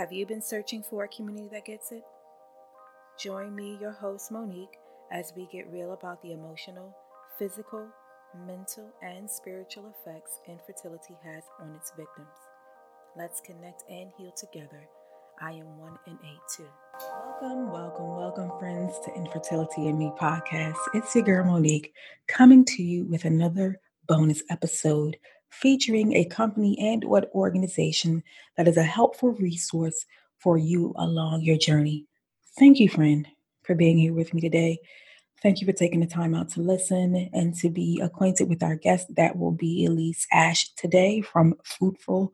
Have you been searching for a community that gets it? Join me, your host, Monique, as we get real about the emotional, physical, mental, and spiritual effects infertility has on its victims. Let's connect and heal together. I am one and eight too. Welcome, welcome, welcome, friends, to Infertility and Me podcast. It's your girl Monique coming to you with another bonus episode featuring a company and what organization that is a helpful resource for you along your journey. Thank you, friend, for being here with me today. Thank you for taking the time out to listen and to be acquainted with our guest. That will be Elise Ash today from Fruitful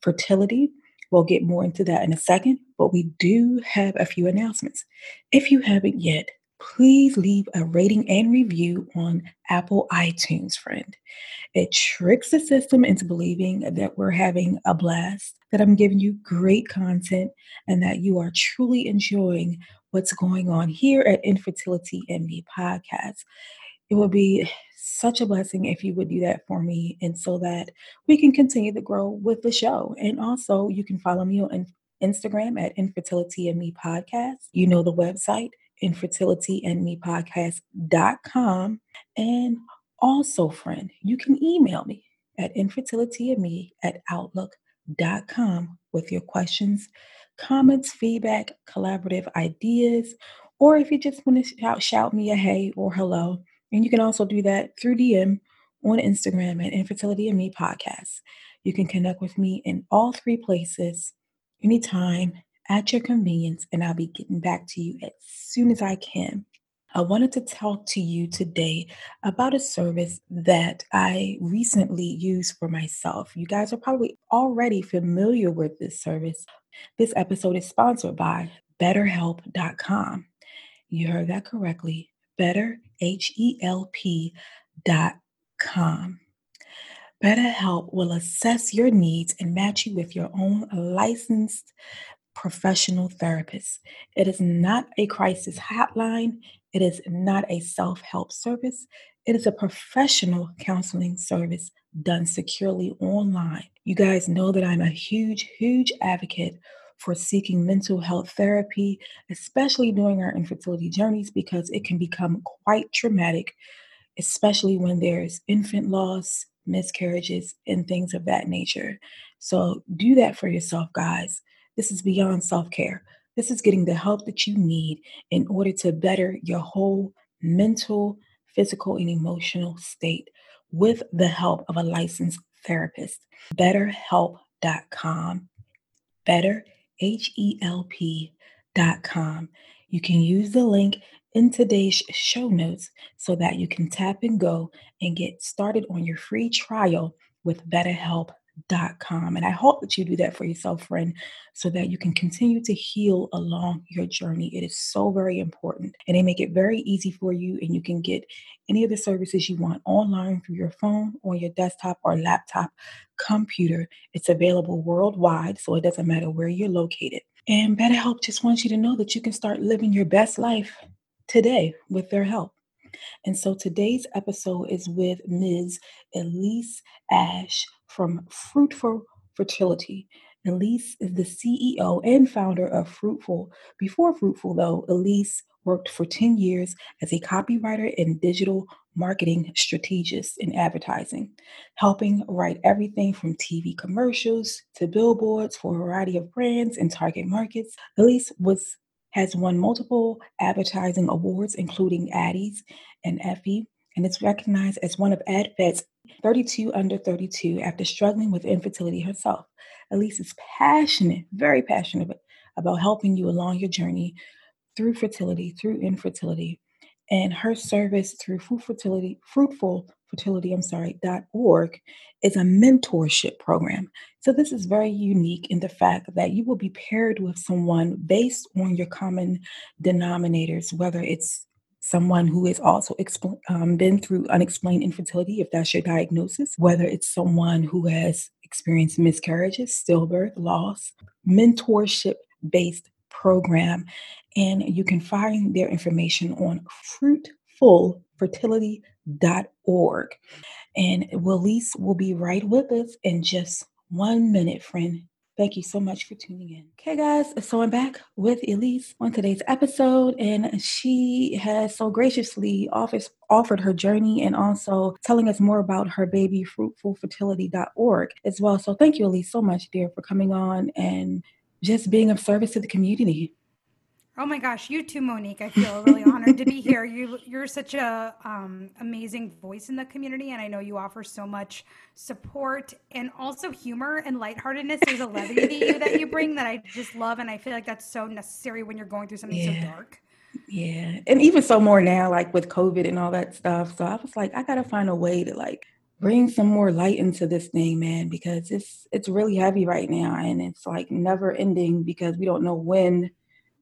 Fertility. We'll get more into that in a second, but we do have a few announcements. If you haven't yet, please leave a rating and review on Apple iTunes, friend. It tricks the system into believing that we're having a blast, that I'm giving you great content, and that you are truly enjoying what's going on here at Infertility and Me podcast. It would be such a blessing if you would do that for me, and so that we can continue to grow with the show. And also, you can follow me on Instagram at Infertility and Me podcast. You know the website infertilityandmepodcast.com. And also, friend, you can email me at infertilityandme at outlook.com with your questions, comments, feedback, collaborative ideas, or if you just want to shout, shout me a hey or hello. And you can also do that through DM on Instagram at Infertility and Me Podcast. You can connect with me in all three places anytime at your convenience, and I'll be getting back to you as soon as I can. I wanted to talk to you today about a service that I recently used for myself. You guys are probably already familiar with this service. This episode is sponsored by BetterHelp.com. You heard that correctly. Better. BetterHelp will assess your needs and match you with your own licensed professional therapist. It is not a crisis hotline. It is not a self help service. It is a professional counseling service done securely online. You guys know that I'm a huge, huge advocate for seeking mental health therapy, especially during our infertility journeys, because it can become quite traumatic, especially when there's infant loss, miscarriages, and things of that nature. So do that for yourself, guys. This is beyond self care. This is getting the help that you need in order to better your whole mental, physical, and emotional state with the help of a licensed therapist. BetterHelp.com. Better, H E L P.com. You can use the link in today's show notes so that you can tap and go and get started on your free trial with BetterHelp com. And I hope that you do that for yourself, friend, so that you can continue to heal along your journey. It is so very important. And they make it very easy for you, and you can get any of the services you want online through your phone or your desktop or laptop computer. It's available worldwide, so it doesn't matter where you're located. And BetterHelp just wants you to know that you can start living your best life today with their help. And so today's episode is with Ms. Elise Ash from Fruitful Fertility. Elise is the CEO and founder of Fruitful. Before Fruitful, though, Elise worked for 10 years as a copywriter and digital marketing strategist in advertising, helping write everything from TV commercials to billboards for a variety of brands and target markets. Elise was has won multiple advertising awards, including Addies and Effie, and is recognized as one of AdFed's 32 under 32 after struggling with infertility herself. Elise is passionate, very passionate about helping you along your journey through fertility, through infertility. And her service through Fruit Fertility, Fruitful Fertility, I'm sorry, dot .org is a mentorship program. So this is very unique in the fact that you will be paired with someone based on your common denominators, whether it's someone who has also expl- um, been through unexplained infertility, if that's your diagnosis, whether it's someone who has experienced miscarriages, stillbirth, loss, mentorship based program. And you can find their information on fruitfulfertility.org. And Willis will be right with us in just one minute, friend. Thank you so much for tuning in. Okay, guys, so I'm back with Elise on today's episode, and she has so graciously offers, offered her journey and also telling us more about her baby fruitfulfertility.org as well. So thank you, Elise, so much, dear, for coming on and just being of service to the community. Oh my gosh, you too, Monique. I feel really honored to be here. You you're such a um, amazing voice in the community, and I know you offer so much support and also humor and lightheartedness. There's a levity to you that you bring that I just love, and I feel like that's so necessary when you're going through something yeah. so dark. Yeah, and even so more now, like with COVID and all that stuff. So I was like, I gotta find a way to like bring some more light into this thing, man, because it's it's really heavy right now, and it's like never ending because we don't know when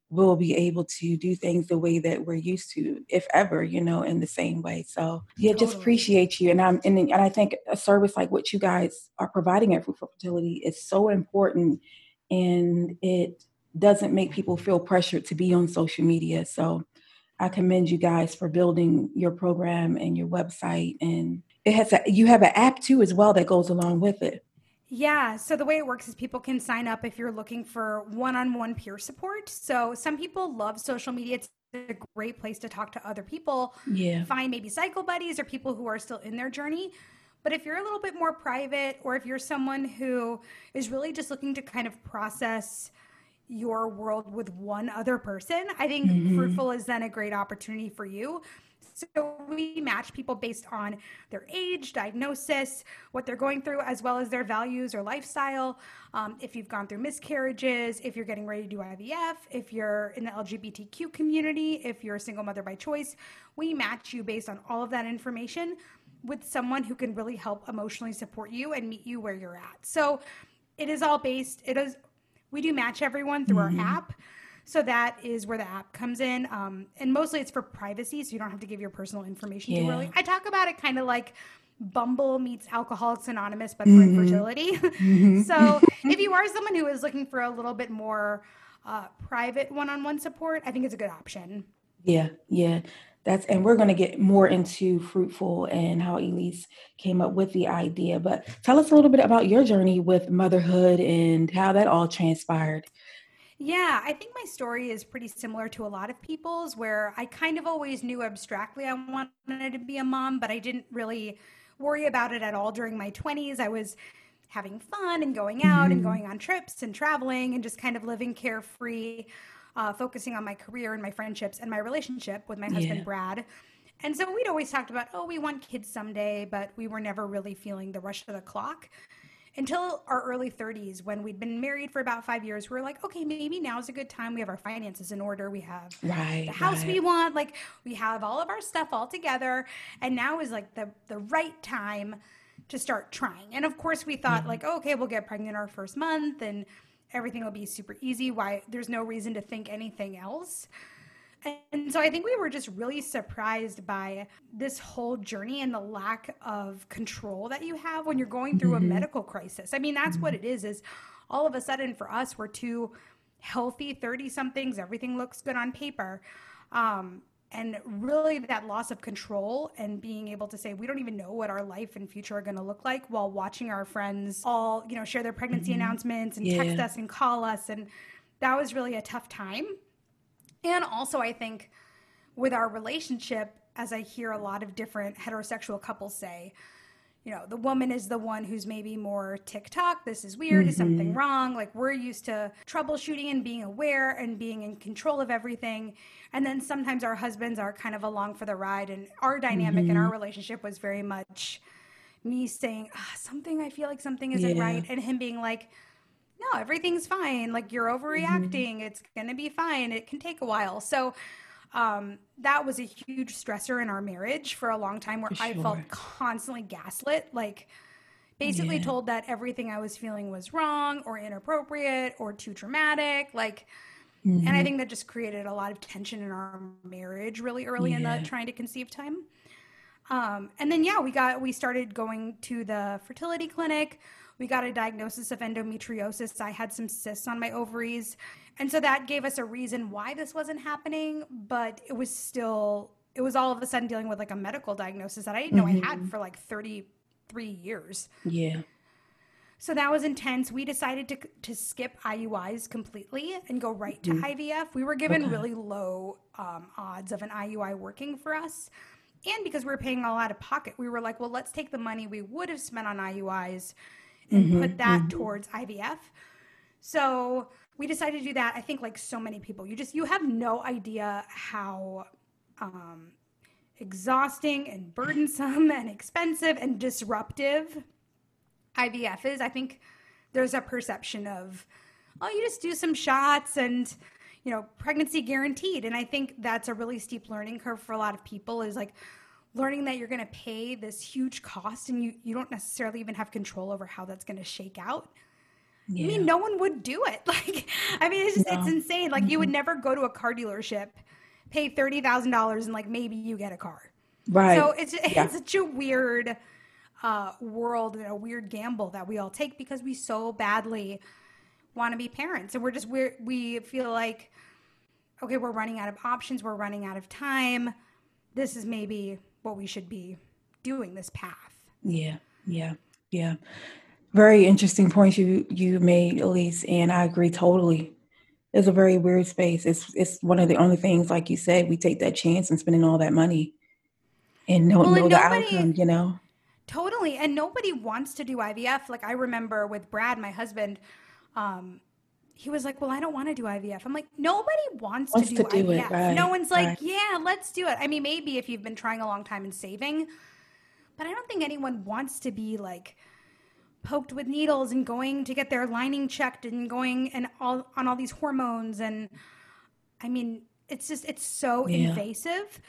we'll be able to do things the way that we're used to, if ever, you know, in the same way. So yeah, totally. just appreciate you. And I'm and, and I think a service like what you guys are providing at Fruitful Fertility is so important and it doesn't make people feel pressured to be on social media. So I commend you guys for building your program and your website and it has a, you have an app too as well that goes along with it. Yeah. So the way it works is people can sign up if you're looking for one on one peer support. So some people love social media. It's a great place to talk to other people. Yeah. Find maybe cycle buddies or people who are still in their journey. But if you're a little bit more private, or if you're someone who is really just looking to kind of process your world with one other person, I think mm-hmm. Fruitful is then a great opportunity for you. So we match people based on their age, diagnosis, what they're going through, as well as their values or lifestyle. Um, if you've gone through miscarriages, if you're getting ready to do IVF, if you're in the LGBTQ community, if you're a single mother by choice, we match you based on all of that information with someone who can really help emotionally support you and meet you where you're at. So it is all based, it is, we do match everyone through mm-hmm. our app. So that is where the app comes in. Um, and mostly it's for privacy, so you don't have to give your personal information yeah. too early. I talk about it kind of like Bumble meets Alcoholics Anonymous, but mm-hmm. for infertility. Mm-hmm. so if you are someone who is looking for a little bit more uh, private one-on-one support, I think it's a good option. Yeah, yeah. That's and we're going to get more into fruitful and how Elise came up with the idea. But tell us a little bit about your journey with motherhood and how that all transpired. Yeah, I think my story is pretty similar to a lot of people's, where I kind of always knew abstractly I wanted to be a mom, but I didn't really worry about it at all during my 20s. I was having fun and going out mm-hmm. and going on trips and traveling and just kind of living carefree, uh, focusing on my career and my friendships and my relationship with my husband, yeah. Brad. And so we'd always talked about, oh, we want kids someday, but we were never really feeling the rush of the clock until our early 30s when we'd been married for about five years We are like okay maybe now's a good time. We have our finances in order. We have right, the house right. we want. Like we have all of our stuff all together. And now is like the the right time to start trying. And of course we thought mm-hmm. like oh, okay we'll get pregnant our first month and everything will be super easy. Why there's no reason to think anything else and so I think we were just really surprised by this whole journey and the lack of control that you have when you're going through mm-hmm. a medical crisis. I mean, that's mm-hmm. what it is is all of a sudden for us we're two healthy 30 somethings, everything looks good on paper. Um, and really that loss of control and being able to say we don't even know what our life and future are going to look like while watching our friends all you know share their pregnancy mm-hmm. announcements and yeah. text us and call us and that was really a tough time and also, I think with our relationship, as I hear a lot of different heterosexual couples say, you know, the woman is the one who's maybe more TikTok. This is weird. Mm-hmm. Is something mm-hmm. wrong? Like we're used to troubleshooting and being aware and being in control of everything. And then sometimes our husbands are kind of along for the ride. And our dynamic mm-hmm. in our mm-hmm. relationship was very much me saying ah, something. I feel like something isn't yeah. right, and him being like, no, everything's fine. Like you're overreacting. Mm-hmm. It's going to be fine. It can take a while. So um, that was a huge stressor in our marriage for a long time where sure. I felt constantly gaslit. Like, basically yeah. told that everything I was feeling was wrong or inappropriate or too dramatic. Like, mm-hmm. and I mm-hmm. think that just created a lot of tension in our marriage really early yeah. in the trying to conceive time. Um, and then, yeah, we got, we started going to the fertility clinic we got a diagnosis of endometriosis. I had some cysts on my ovaries. And so that gave us a reason why this wasn't happening, but it was still, it was all of a sudden dealing with like a medical diagnosis that I didn't know mm-hmm. I had mm-hmm. for like 33 years. Yeah. So that was intense. We decided to, to skip IUIs completely and go right to mm-hmm. IVF. We were given okay. really low um, odds of an IUI working for us. And because we were paying all out of pocket, we were like, well, let's take the money we would have spent on IUIs and mm-hmm, put that mm-hmm. towards IVF. So we decided to do that. I think like so many people, you just you have no idea how um, exhausting and burdensome and expensive and disruptive IVF is. I think there's a perception of, oh, you just do some shots and you know pregnancy guaranteed and i think that's a really steep learning curve for a lot of people is like learning that you're going to pay this huge cost and you, you don't necessarily even have control over how that's going to shake out yeah. i mean no one would do it. Like i mean it's just no. it's insane. Like mm-hmm. you would never go to a car dealership pay $30000 and like maybe you get a car. Right. so it's, it's such a weird uh, world and a weird gamble that we all take because we so badly want to be parents. And we're just we we feel like okay we're running out of options. We're running out of time. This is maybe what we should be doing this path. Yeah yeah yeah. Very interesting points you you made elise and i agree totally. It's a very weird space. It's it's one of the only things like you said we take that chance and spending all that money and don't well, know the outcome you know? Totally and nobody wants to do ivf like i remember with brad my husband um, he was like, "Well, I don't want to do IVF." I'm like, "Nobody wants, wants to do, to do IVF. It, right, no one's like, right. "Yeah, let's do it." I mean, maybe if you've been trying a long time and saving, but I don't think anyone wants to be like poked with needles and going to get their lining checked and going and all on all these hormones and I mean, it's just it's so yeah. invasive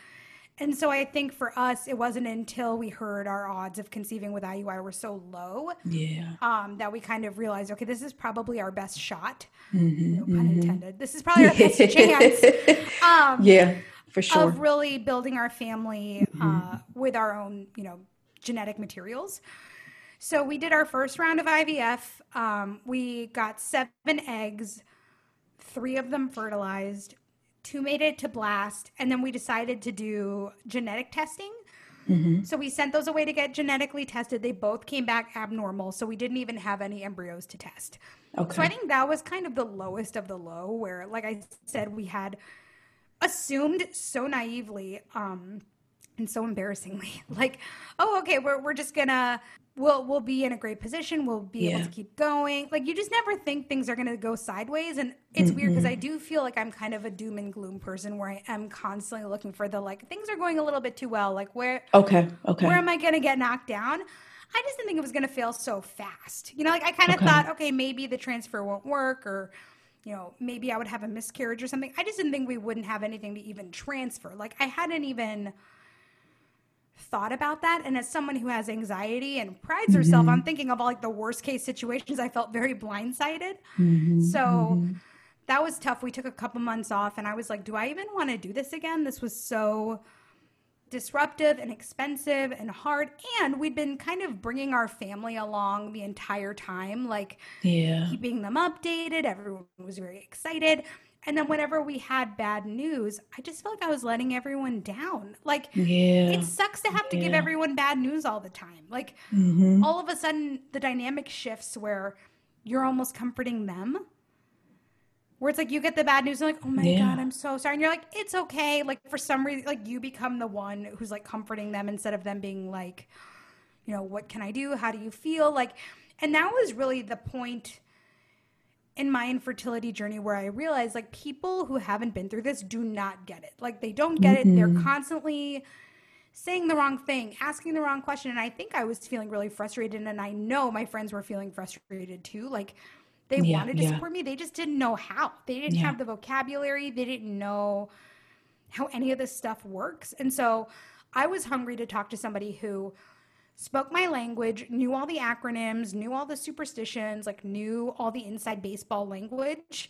and so I think for us, it wasn't until we heard our odds of conceiving with IUI were so low, yeah, um, that we kind of realized, okay, this is probably our best shot. Mm-hmm, no pun mm-hmm. intended. This is probably our best chance. Um, yeah, for sure. Of really building our family mm-hmm. uh, with our own, you know, genetic materials. So we did our first round of IVF. Um, we got seven eggs, three of them fertilized two made it to blast, and then we decided to do genetic testing. Mm-hmm. So we sent those away to get genetically tested. They both came back abnormal, so we didn't even have any embryos to test. Okay. So I think that was kind of the lowest of the low, where, like I said, we had assumed so naively um, and so embarrassingly, like, oh, okay, we're we're just gonna we'll we'll be in a great position. We'll be yeah. able to keep going. Like you just never think things are going to go sideways, and it's mm-hmm. weird because I do feel like I'm kind of a doom and gloom person where I am constantly looking for the like things are going a little bit too well. Like where okay okay where am I going to get knocked down? I just didn't think it was going to fail so fast. You know, like I kind of okay. thought, okay, maybe the transfer won't work or you know, maybe I would have a miscarriage or something. I just didn't think we wouldn't have anything to even transfer. Like I hadn't even thought about that. And as someone who has anxiety and prides mm-hmm. herself on thinking of all like the worst case situations, I felt very blindsided. Mm-hmm. So mm-hmm. that was tough. We took a couple months off and I was like, do I even want to do this again? This was so disruptive and expensive and hard and we'd been kind of bringing our family along the entire time like yeah keeping them updated everyone was very excited and then whenever we had bad news, I just felt like I was letting everyone down. Like, yeah. it sucks to have to yeah. give everyone bad news all the time. Like, mm-hmm. all of a sudden, the dynamic shifts where you're almost comforting them. Where it's like you get the bad news, and like, oh my yeah. God, I'm so sorry. And you're like, it's okay. Like, for some reason, like, you become the one who's like comforting them instead of them being like, you know, what can I do? How do you feel? Like, and that was really the point in my infertility journey where I realized like people who haven't been through this do not get it. Like they don't get mm-hmm. it. They're constantly saying the wrong thing, asking the wrong question. And I think I was feeling really frustrated. And I know my friends were feeling frustrated too. Like they yeah, wanted to yeah. support me, they just didn't know how. They didn't yeah. have the vocabulary, they didn't know how any of this stuff works. And so I was hungry to talk to somebody who spoke my language, knew all the acronyms, knew all the superstitions, like knew all the inside baseball language,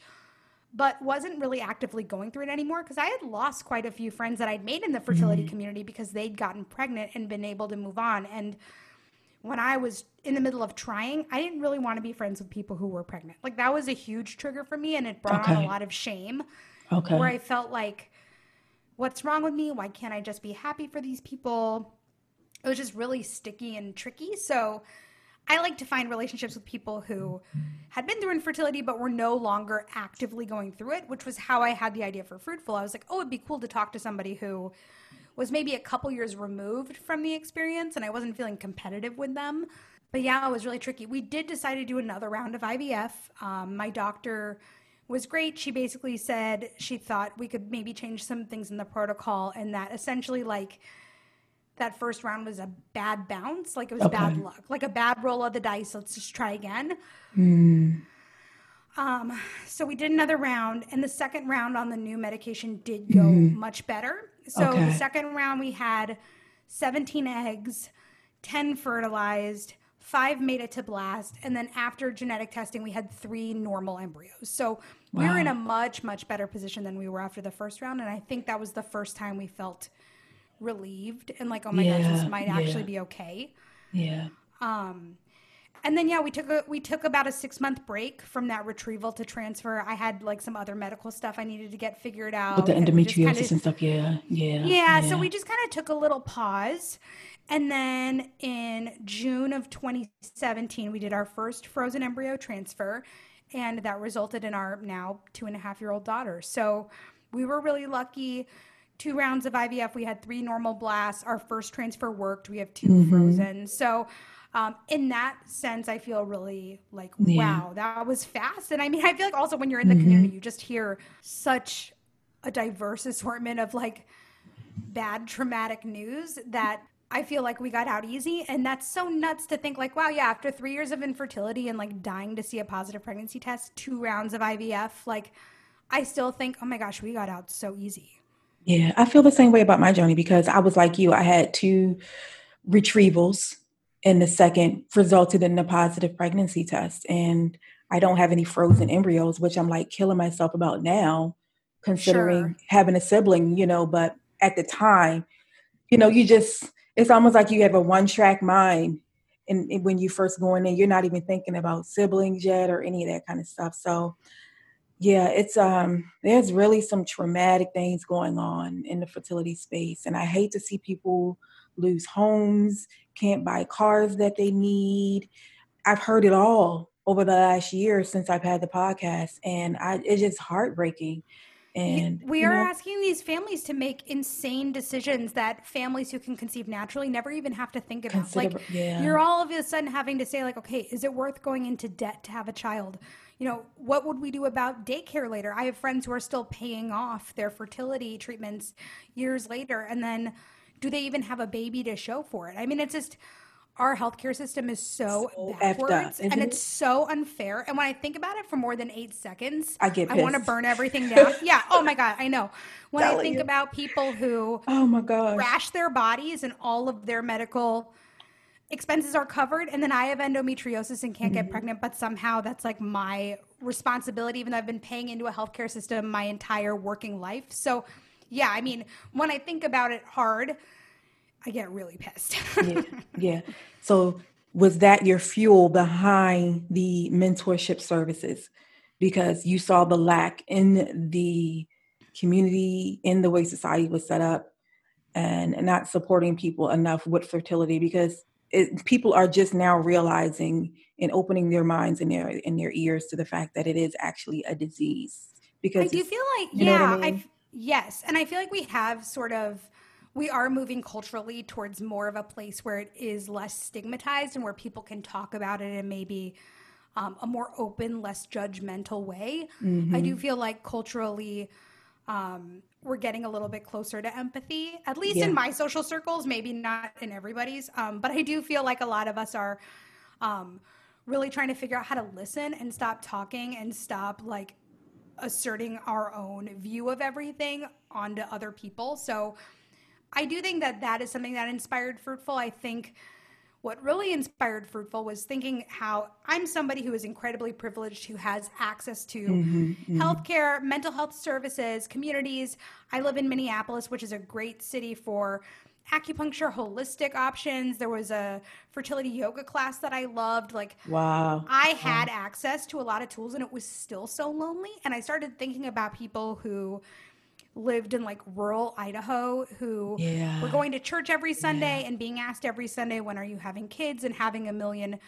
but wasn't really actively going through it anymore because I had lost quite a few friends that I'd made in the fertility mm-hmm. community because they'd gotten pregnant and been able to move on. And when I was in the middle of trying, I didn't really want to be friends with people who were pregnant. Like that was a huge trigger for me and it brought okay. on a lot of shame. Okay. Where I felt like, what's wrong with me? Why can't I just be happy for these people? It was just really sticky and tricky. So I like to find relationships with people who had been through infertility but were no longer actively going through it, which was how I had the idea for Fruitful. I was like, oh, it'd be cool to talk to somebody who was maybe a couple years removed from the experience and I wasn't feeling competitive with them. But yeah, it was really tricky. We did decide to do another round of IVF. Um, my doctor was great. She basically said she thought we could maybe change some things in the protocol and that essentially, like, that first round was a bad bounce, like it was okay. bad luck, like a bad roll of the dice. Let's just try again. Mm. Um, so we did another round, and the second round on the new medication did go mm. much better. So okay. the second round we had 17 eggs, 10 fertilized, five made it to blast, and then after genetic testing, we had three normal embryos. So wow. we are in a much much better position than we were after the first round, and I think that was the first time we felt relieved and like, oh my yeah, gosh, this might actually yeah. be okay. Yeah. Um, and then yeah, we took a we took about a six month break from that retrieval to transfer. I had like some other medical stuff I needed to get figured out. With the endometriosis and, kinda, and stuff, yeah, yeah, yeah. So we just kind of took a little pause, and then in June of 2017, we did our first frozen embryo transfer, and that resulted in our now two and a half year old daughter. So we were really lucky two rounds of IVF. We had three normal blasts. Our first transfer worked. We have 2 mm-hmm. frozen. So, um, in that sense, I feel really like, yeah. wow, that was fast. And I mean, I feel like also when you're in the mm-hmm. community, you just hear such a diverse assortment of like bad traumatic news that I feel like we got out easy. And that's so nuts to think like, wow, yeah, after three years of infertility and like dying to see a positive pregnancy test, two rounds of IVF, like I still think, oh my gosh, we got out so easy. Yeah, I feel the same way about my journey because I was like you. I had two retrievals, and the second resulted in a positive pregnancy test. And I don't have any frozen embryos, which I'm like killing myself about now, considering sure. having a sibling, you know. But at the time, you know, you just, it's almost like you have a one track mind. And when you first go in, you're not even thinking about siblings yet or any of that kind of stuff. So yeah, it's um there's really some traumatic things going on in the fertility space and I hate to see people lose homes, can't buy cars that they need. I've heard it all over the last year since I've had the podcast and I it's just heartbreaking. And we are know, asking these families to make insane decisions that families who can conceive naturally never even have to think about. Like yeah. you're all of a sudden having to say like, okay, is it worth going into debt to have a child? You know, what would we do about daycare later? I have friends who are still paying off their fertility treatments years later. And then do they even have a baby to show for it? I mean, it's just our healthcare system is so, so backwards up, and it's so unfair. And when I think about it for more than eight seconds, I get I want to burn everything down. yeah. Oh my God. I know. When I think you. about people who oh my God crash their bodies and all of their medical expenses are covered and then I have endometriosis and can't mm-hmm. get pregnant, but somehow that's like my responsibility, even though I've been paying into a healthcare system my entire working life. So, yeah, I mean, when I think about it hard, I get really pissed. yeah, yeah. So, was that your fuel behind the mentorship services? Because you saw the lack in the community, in the way society was set up, and not supporting people enough with fertility because it, people are just now realizing and opening their minds and their and their ears to the fact that it is actually a disease. Because I do feel like yeah, I, mean? I yes, and I feel like we have sort of we are moving culturally towards more of a place where it is less stigmatized and where people can talk about it in maybe um, a more open, less judgmental way. Mm-hmm. I do feel like culturally. Um, we're getting a little bit closer to empathy, at least yeah. in my social circles, maybe not in everybody's. Um, but I do feel like a lot of us are um, really trying to figure out how to listen and stop talking and stop like asserting our own view of everything onto other people. So I do think that that is something that inspired Fruitful. I think what really inspired Fruitful was thinking how I'm somebody who is incredibly privileged, who has access to mm-hmm, mm-hmm. healthcare, mental health services, communities. I live in Minneapolis, which is a great city for acupuncture, holistic options. There was a fertility yoga class that I loved. Like, wow. I had wow. access to a lot of tools and it was still so lonely. And I started thinking about people who lived in like rural Idaho who yeah. were going to church every Sunday yeah. and being asked every Sunday, when are you having kids and having a million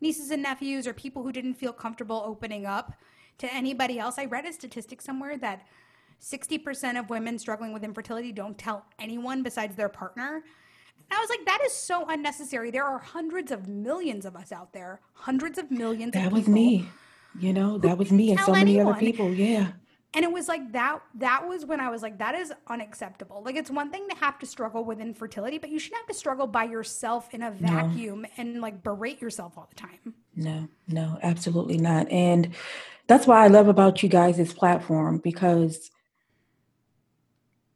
nieces and nephews or people who didn't feel comfortable opening up to anybody else. I read a statistic somewhere that 60% of women struggling with infertility don't tell anyone besides their partner. And I was like, that is so unnecessary. There are hundreds of millions of us out there, hundreds of millions that was me. You know, that was me and so many anyone. other people. Yeah. And it was like that that was when I was like, that is unacceptable. Like it's one thing to have to struggle with infertility, but you shouldn't have to struggle by yourself in a vacuum no. and like berate yourself all the time. No, no, absolutely not. And that's why I love about you guys this platform because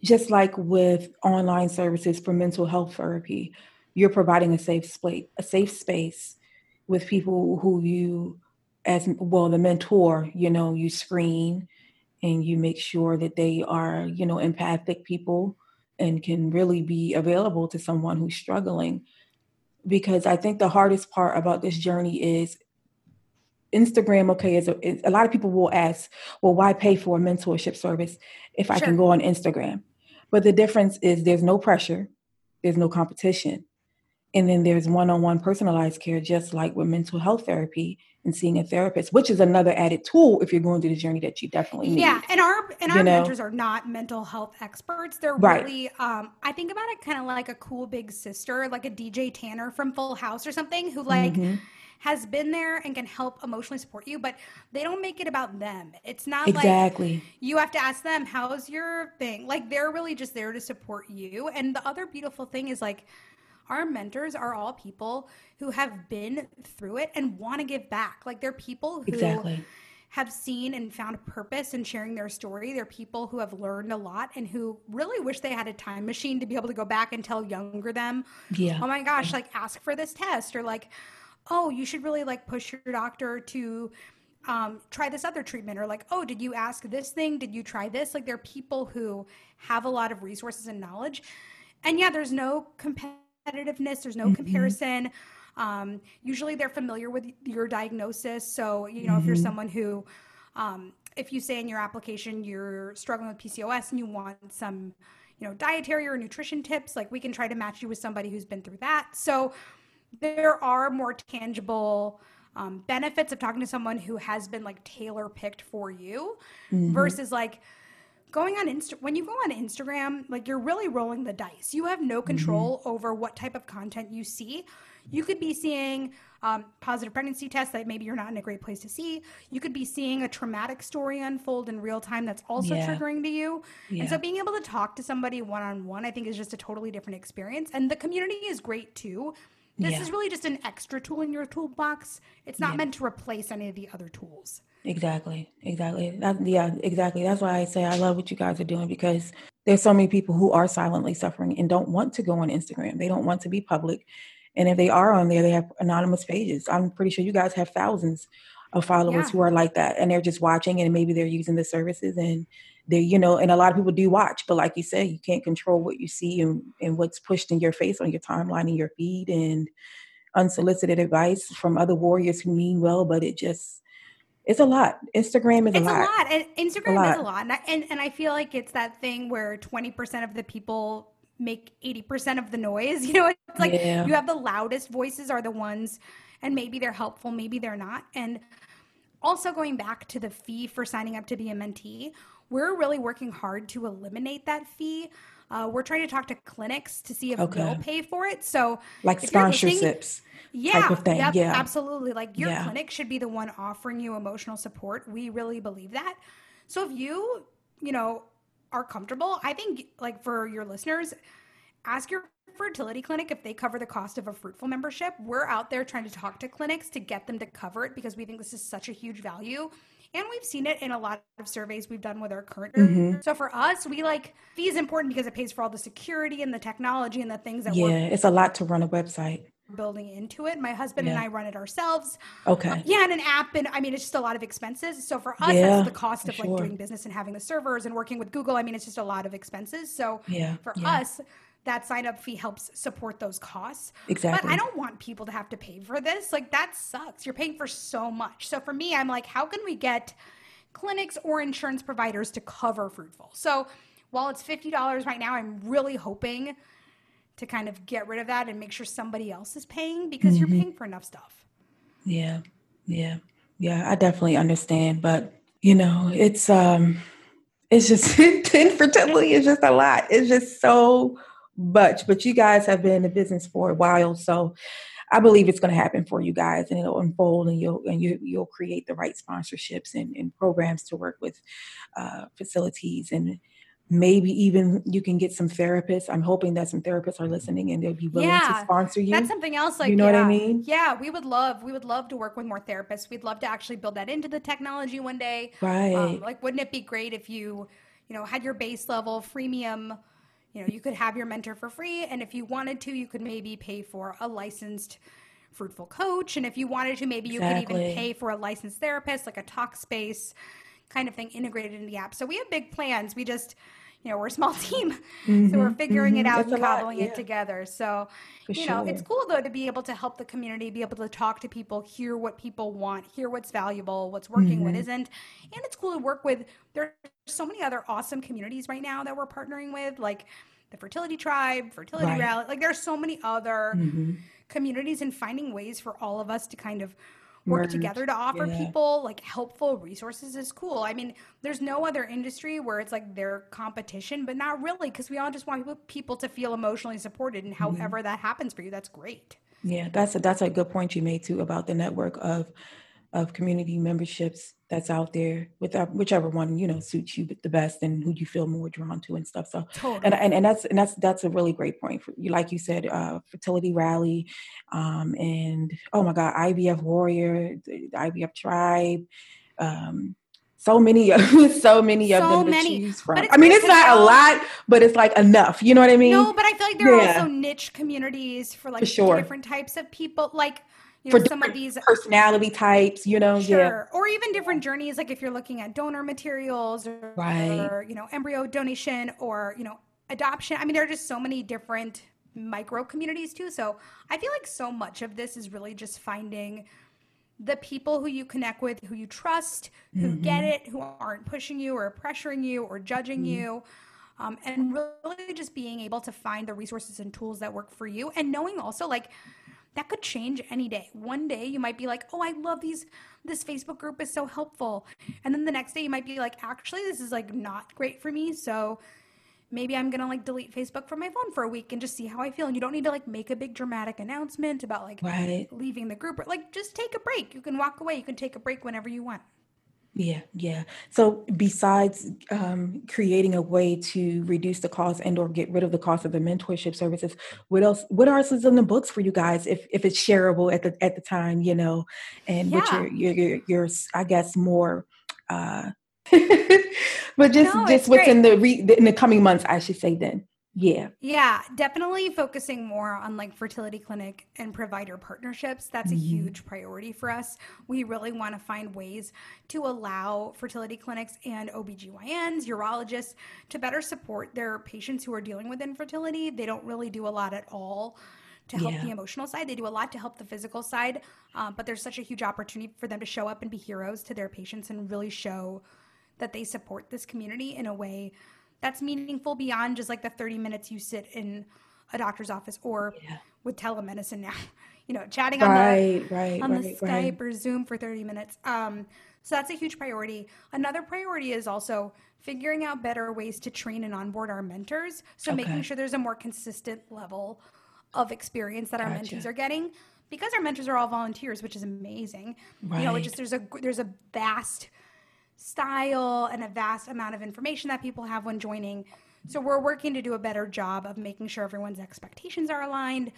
just like with online services for mental health therapy, you're providing a safe space, a safe space with people who you as well the mentor, you know, you screen and you make sure that they are, you know, empathic people and can really be available to someone who's struggling. Because I think the hardest part about this journey is Instagram, okay, is a, is a, lot of people will ask, well, why pay for a mentorship service if I can go on Instagram? But the difference is there's no pressure, there's no competition. And then there's one on one personalized care, just like with mental health therapy and seeing a therapist, which is another added tool if you're going through the journey that you definitely need. Yeah, and our and our know? mentors are not mental health experts. They're right. really um I think about it kind of like a cool big sister, like a DJ Tanner from Full House or something who like mm-hmm has been there and can help emotionally support you, but they don't make it about them. It's not exactly. like you have to ask them, how's your thing? Like they're really just there to support you. And the other beautiful thing is like our mentors are all people who have been through it and want to give back. Like they're people who exactly. have seen and found purpose in sharing their story. They're people who have learned a lot and who really wish they had a time machine to be able to go back and tell younger them, yeah. oh my gosh, like ask for this test or like, oh, you should really like push your doctor to um, try this other treatment or like, oh, did you ask this thing? Did you try this? Like, there are people who have a lot of resources and knowledge. And yeah, there's no competitiveness, there's no mm-hmm. comparison. Um, usually they're familiar with your diagnosis. So, you know, mm-hmm. if you're mm-hmm. someone who, um, if you say in your application you're struggling with PCOS and you want some, you know, dietary or nutrition tips, like we can try to match you with somebody who's been through that. So, there are more tangible um, benefits of talking to someone who has been like tailor picked for you mm-hmm. versus like going on Insta when you go on Instagram, like you're really rolling the dice. You have no control mm-hmm. over what type of content you see. You could be seeing um, positive pregnancy tests that maybe you're not in a great place to see. You could be seeing a traumatic story unfold in real time that's also yeah. triggering to you. Yeah. And so being able to talk to somebody one on one, I think, is just a totally different experience. And the community is great too this yeah. is really just an extra tool in your toolbox. It's not meant to replace any of the other tools. Exactly. Exactly. That, yeah, exactly. That's why I say I love what you guys are doing because there's so many people who are silently suffering and don't want to go on Instagram. They don't want to be public. And if they are on there, they have anonymous pages. I'm pretty sure you guys have thousands of followers yeah. who are like that and they're just watching and maybe they're using the services and they you know and a lot of people do watch but like you said you can't control what you see and, and what's pushed in your face on your timeline and your feed and unsolicited advice from other warriors who mean well but it just it's a lot instagram is it's a lot, a lot. And instagram a lot. is a lot and I, and, and I feel like it's that thing where 20% of the people make 80% of the noise you know it's like yeah. you have the loudest voices are the ones and maybe they're helpful maybe they're not and also going back to the fee for signing up to be a mentee we're really working hard to eliminate that fee. Uh, we're trying to talk to clinics to see if okay. they'll pay for it. So, like sponsorships, yeah, yep, yeah, absolutely. Like your yeah. clinic should be the one offering you emotional support. We really believe that. So, if you, you know, are comfortable, I think, like for your listeners, ask your fertility clinic if they cover the cost of a fruitful membership. We're out there trying to talk to clinics to get them to cover it because we think this is such a huge value and we've seen it in a lot of surveys we've done with our current mm-hmm. so for us we like fee is important because it pays for all the security and the technology and the things that yeah it's a lot to run a website. building into it. My husband yeah. and i run it ourselves. Okay. Uh, yeah and an app and i mean it's just a lot of expenses. So for us yeah, that's the cost of like doing business and having the servers and working with google. I mean it's just a lot of expenses. So yeah for us that sign up fee helps support those costs. Exactly. But I don't want people to have to pay for this. Like that sucks. You're paying for so much. So for me, I'm like, how can we get clinics or insurance providers to cover Fruitful? So while it's $50 right now, I'm really hoping to kind of get rid of that and make sure somebody else is paying because mm-hmm. you're paying for enough stuff. Yeah. Yeah. Yeah. I definitely understand. But, you know, it's, um, it's just infertility is just a lot. It's just so much. But you guys have been in business for a while. So I believe it's going to happen for you guys and it'll unfold and you'll and you you'll create the right sponsorships and, and programs to work with uh, facilities and maybe even you can get some therapists. I'm hoping that some therapists are listening and they'll be willing yeah, to sponsor you. That's something else. Like, you know yeah, what I mean? Yeah, we would love, we would love to work with more therapists. We'd love to actually build that into the technology one day. Right. Um, like, wouldn't it be great if you, you know, had your base level freemium, you know, you could have your mentor for free. And if you wanted to, you could maybe pay for a licensed fruitful coach. And if you wanted to, maybe you exactly. could even pay for a licensed therapist, like a Talkspace kind of thing integrated in the app. So we have big plans. We just, you know, we're a small team. Mm-hmm, so we're figuring mm-hmm. it out That's and cobbling yeah. it together. So, For you know, sure. it's cool though to be able to help the community, be able to talk to people, hear what people want, hear what's valuable, what's working, mm-hmm. what isn't. And it's cool to work with, there's so many other awesome communities right now that we're partnering with, like the Fertility Tribe, Fertility right. Rally. Like there's so many other mm-hmm. communities and finding ways for all of us to kind of work Merge. together to offer yeah. people like helpful resources is cool. I mean, there's no other industry where it's like their competition, but not really because we all just want people to feel emotionally supported, and mm-hmm. however mm-hmm. that happens for you, that's great. Yeah, that's a, that's a good point you made too about the network of of community memberships that's out there with uh, whichever one you know suits you the best and who you feel more drawn to and stuff so totally. and, and and that's and that's that's a really great point for you like you said uh fertility rally um and oh my god ivf warrior the, ivf tribe um so many of so many so of them to many. choose from. I mean, it's not a lot, but it's like enough. You know what I mean? No, but I feel like there yeah. are also niche communities for like for sure. different types of people. Like you know, for some of these personality types, you know, sure. yeah. or even different journeys. Like if you're looking at donor materials, or, right. or you know, embryo donation, or you know, adoption. I mean, there are just so many different micro communities too. So I feel like so much of this is really just finding the people who you connect with, who you trust, who mm-hmm. get it, who aren't pushing you or pressuring you or judging mm-hmm. you. Um, and really just being able to find the resources and tools that work for you and knowing also like that could change any day. One day you might be like, "Oh, I love these this Facebook group is so helpful." And then the next day you might be like, "Actually, this is like not great for me." So maybe I'm going to like delete Facebook from my phone for a week and just see how I feel. And you don't need to like make a big dramatic announcement about like right. leaving the group. Like just take a break. You can walk away. You can take a break whenever you want. Yeah, yeah. So besides um, creating a way to reduce the cost and or get rid of the cost of the mentorship services, what else? What else is in the books for you guys? If if it's shareable at the at the time, you know, and yeah. your, your your your I guess more. Uh, but just no, just what's great. in the re, in the coming months, I should say. Then yeah. Yeah, definitely focusing more on like fertility clinic and provider partnerships. That's mm-hmm. a huge priority for us. We really want to find ways to allow fertility clinics and OBGYNs, urologists to better support their patients who are dealing with infertility. They don't really do a lot at all to help yeah. the emotional side. They do a lot to help the physical side, um, but there's such a huge opportunity for them to show up and be heroes to their patients and really show that they support this community in a way that's meaningful beyond just like the 30 minutes you sit in a doctor's office or yeah. with telemedicine now you know chatting on the right, on right, the skype or zoom for 30 minutes um, so that's a huge priority another priority is also figuring out better ways to train and onboard our mentors so okay. making sure there's a more consistent level of experience that our gotcha. mentees are getting because our mentors are all volunteers which is amazing you know it just there's a there's a vast style and a vast amount of information that people have when joining. So we're working to do a better job of making sure everyone's expectations are aligned.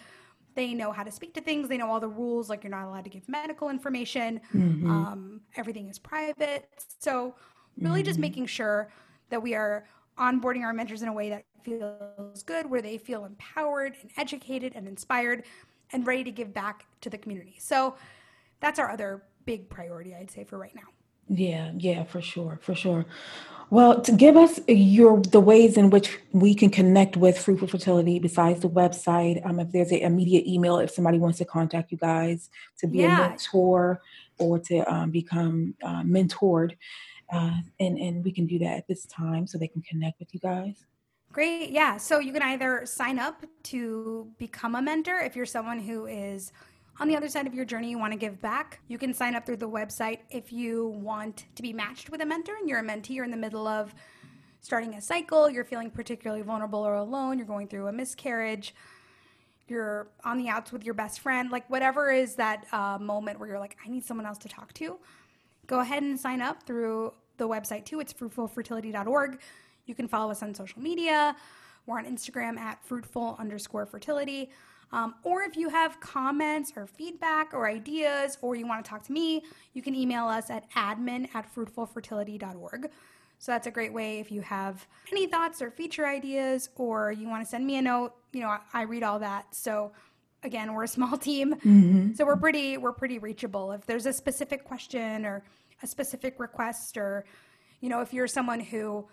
They know how to speak to things. They know all the rules, like you're not allowed to give medical information. Mm-hmm. Um, everything is private. So really, mm-hmm. just making sure that we are onboarding our mentors in a way that feels good, where they feel empowered and educated and inspired and ready to give back to the community. So that's our other big priority, I'd say, for right now. Yeah, yeah, for sure, for sure. Well, to give us your the ways in which we can connect with Fruitful Fertility besides the website, um, if there's an immediate email, if somebody wants to contact you guys to be yeah. a mentor or to um, become uh, mentored, uh, and and we can do that at this time so they can connect with you guys. Great, yeah. So you can either sign up to become a mentor if you're someone who is on the other side of your journey, you want to give back, you can sign up through the website if you want to be matched with a mentor and you're a mentee, you're in the middle of starting a cycle, you're feeling particularly vulnerable or alone, you're going through a miscarriage, you're on the outs with your best friend, like whatever is that uh, moment where you're like, I need someone else to talk to, go ahead and sign up through the website too. It's fruitfulfertility.org. You can follow us on social media. We're on Instagram at fruitful underscore fertility. Um, or if you have comments or feedback or ideas, or you want to talk to me, you can email us at admin at fruitfulfertility.org. So that's a great way if you have any thoughts or feature ideas, or you want to send me a note. You know, I, I read all that. So again, we're a small team, mm-hmm. so we're pretty we're pretty reachable. If there's a specific question or a specific request, or you know, if you're someone who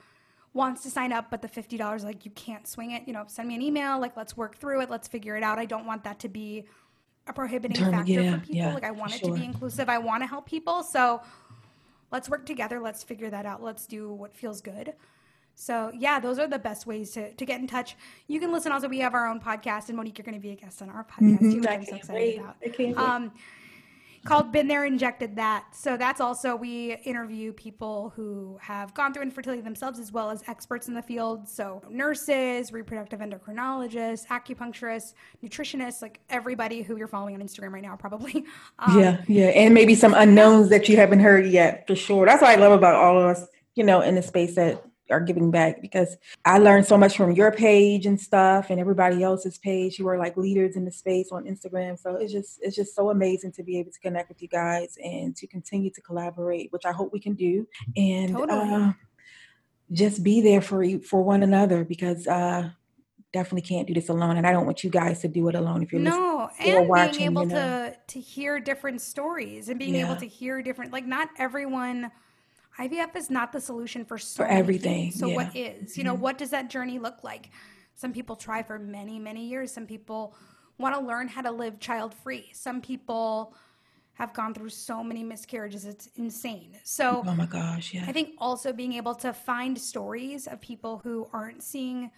wants to sign up but the $50 like you can't swing it you know send me an email like let's work through it let's figure it out i don't want that to be a prohibiting Term, factor yeah, for people yeah, like i want it sure. to be inclusive i want to help people so let's work together. Let's figure that out. Let's do what feels good. So yeah, those are the best ways to, to get in touch. You can listen also. We have our own podcast, and Monique, you're going to be a guest on our podcast mm-hmm. too, which I'm so excited wait. about. Um, called Been There, Injected That. So that's also, we interview people who have gone through infertility themselves as well as experts in the field. So nurses, reproductive endocrinologists, acupuncturists, nutritionists, like everybody who you're following on Instagram right now, probably. Um, yeah, yeah. And maybe some unknowns that you haven't heard yet, for sure. That's what I love about all of us, you know, in the space that are giving back because I learned so much from your page and stuff and everybody else's page. You are like leaders in the space on Instagram. So it's just it's just so amazing to be able to connect with you guys and to continue to collaborate, which I hope we can do. And totally. uh, just be there for you for one another because uh definitely can't do this alone and i don't want you guys to do it alone if you're no and watching, being able you know. to to hear different stories and being yeah. able to hear different like not everyone IVF is not the solution for so for everything. So yeah. what is? You know, mm-hmm. what does that journey look like? Some people try for many, many years. Some people want to learn how to live child free. Some people have gone through so many miscarriages. It's insane. So, oh my gosh, yeah. I think also being able to find stories of people who aren't seeing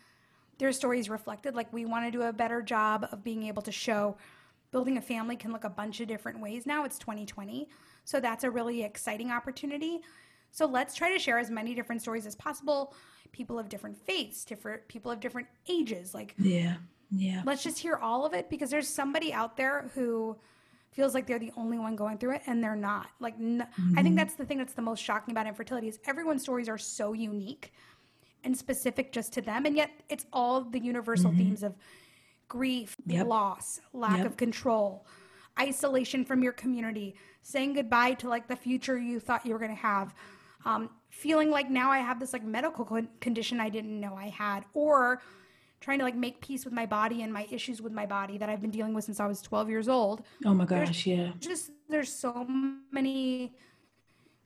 their stories reflected. Like, we want to do a better job of being able to show building a family can look a bunch of different ways now. It's 2020. So, that's a really exciting opportunity. So let's try to share as many different stories as possible. People of different faiths, different people of different ages. Like, yeah, yeah. Let's just hear all of it because there's somebody out there who feels like they're the only one going through it and they're not. Like, mm-hmm. I think mm-hmm. that's the thing that's the most shocking about infertility is everyone's stories are so unique and specific just to them, and yet it's all the universal mm-hmm. themes of grief, yep. loss, lack yep. of control, isolation from your community, saying goodbye to like the future you thought you were going to have um, feeling like now I have this like medical condition I didn't know I had, or trying to like make peace with my body and my issues with my body that I've been dealing with since I was 12 years old. Oh my gosh, there's yeah. Just there's so many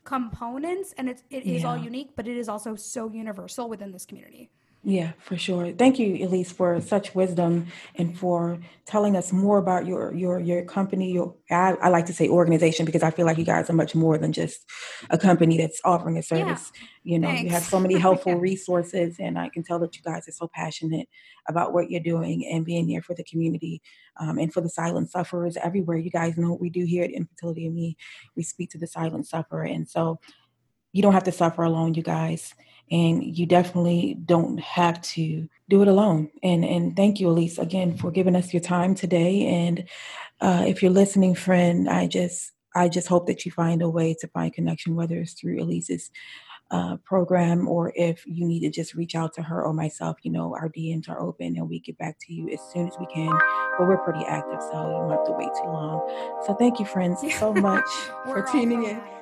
components and it's it is yeah. all unique, but it is also so universal within this community. Yeah, for sure. Thank you, Elise, for such wisdom and for telling us more about your your your company. Your I, I like to say organization because I feel like you guys are much more than just a company that's offering a service. Yeah. You know, Thanks. you have so many helpful yeah. resources, and I can tell that you guys are so passionate about what you're doing and being there for the community um, and for the silent sufferers everywhere. You guys know what we do here at Infertility and Me. We speak to the silent sufferer, and so you don't have to suffer alone, you guys and you definitely don't have to do it alone. And and thank you, Elise, again for giving us your time today. And uh, if you're listening, friend, I just I just hope that you find a way to find connection, whether it's through Elise's uh, program or if you need to just reach out to her or myself. You know, our DMs are open and we get back to you as soon as we can. But we're pretty active, so you don't have to wait too long. So thank you, friends, so much for tuning in.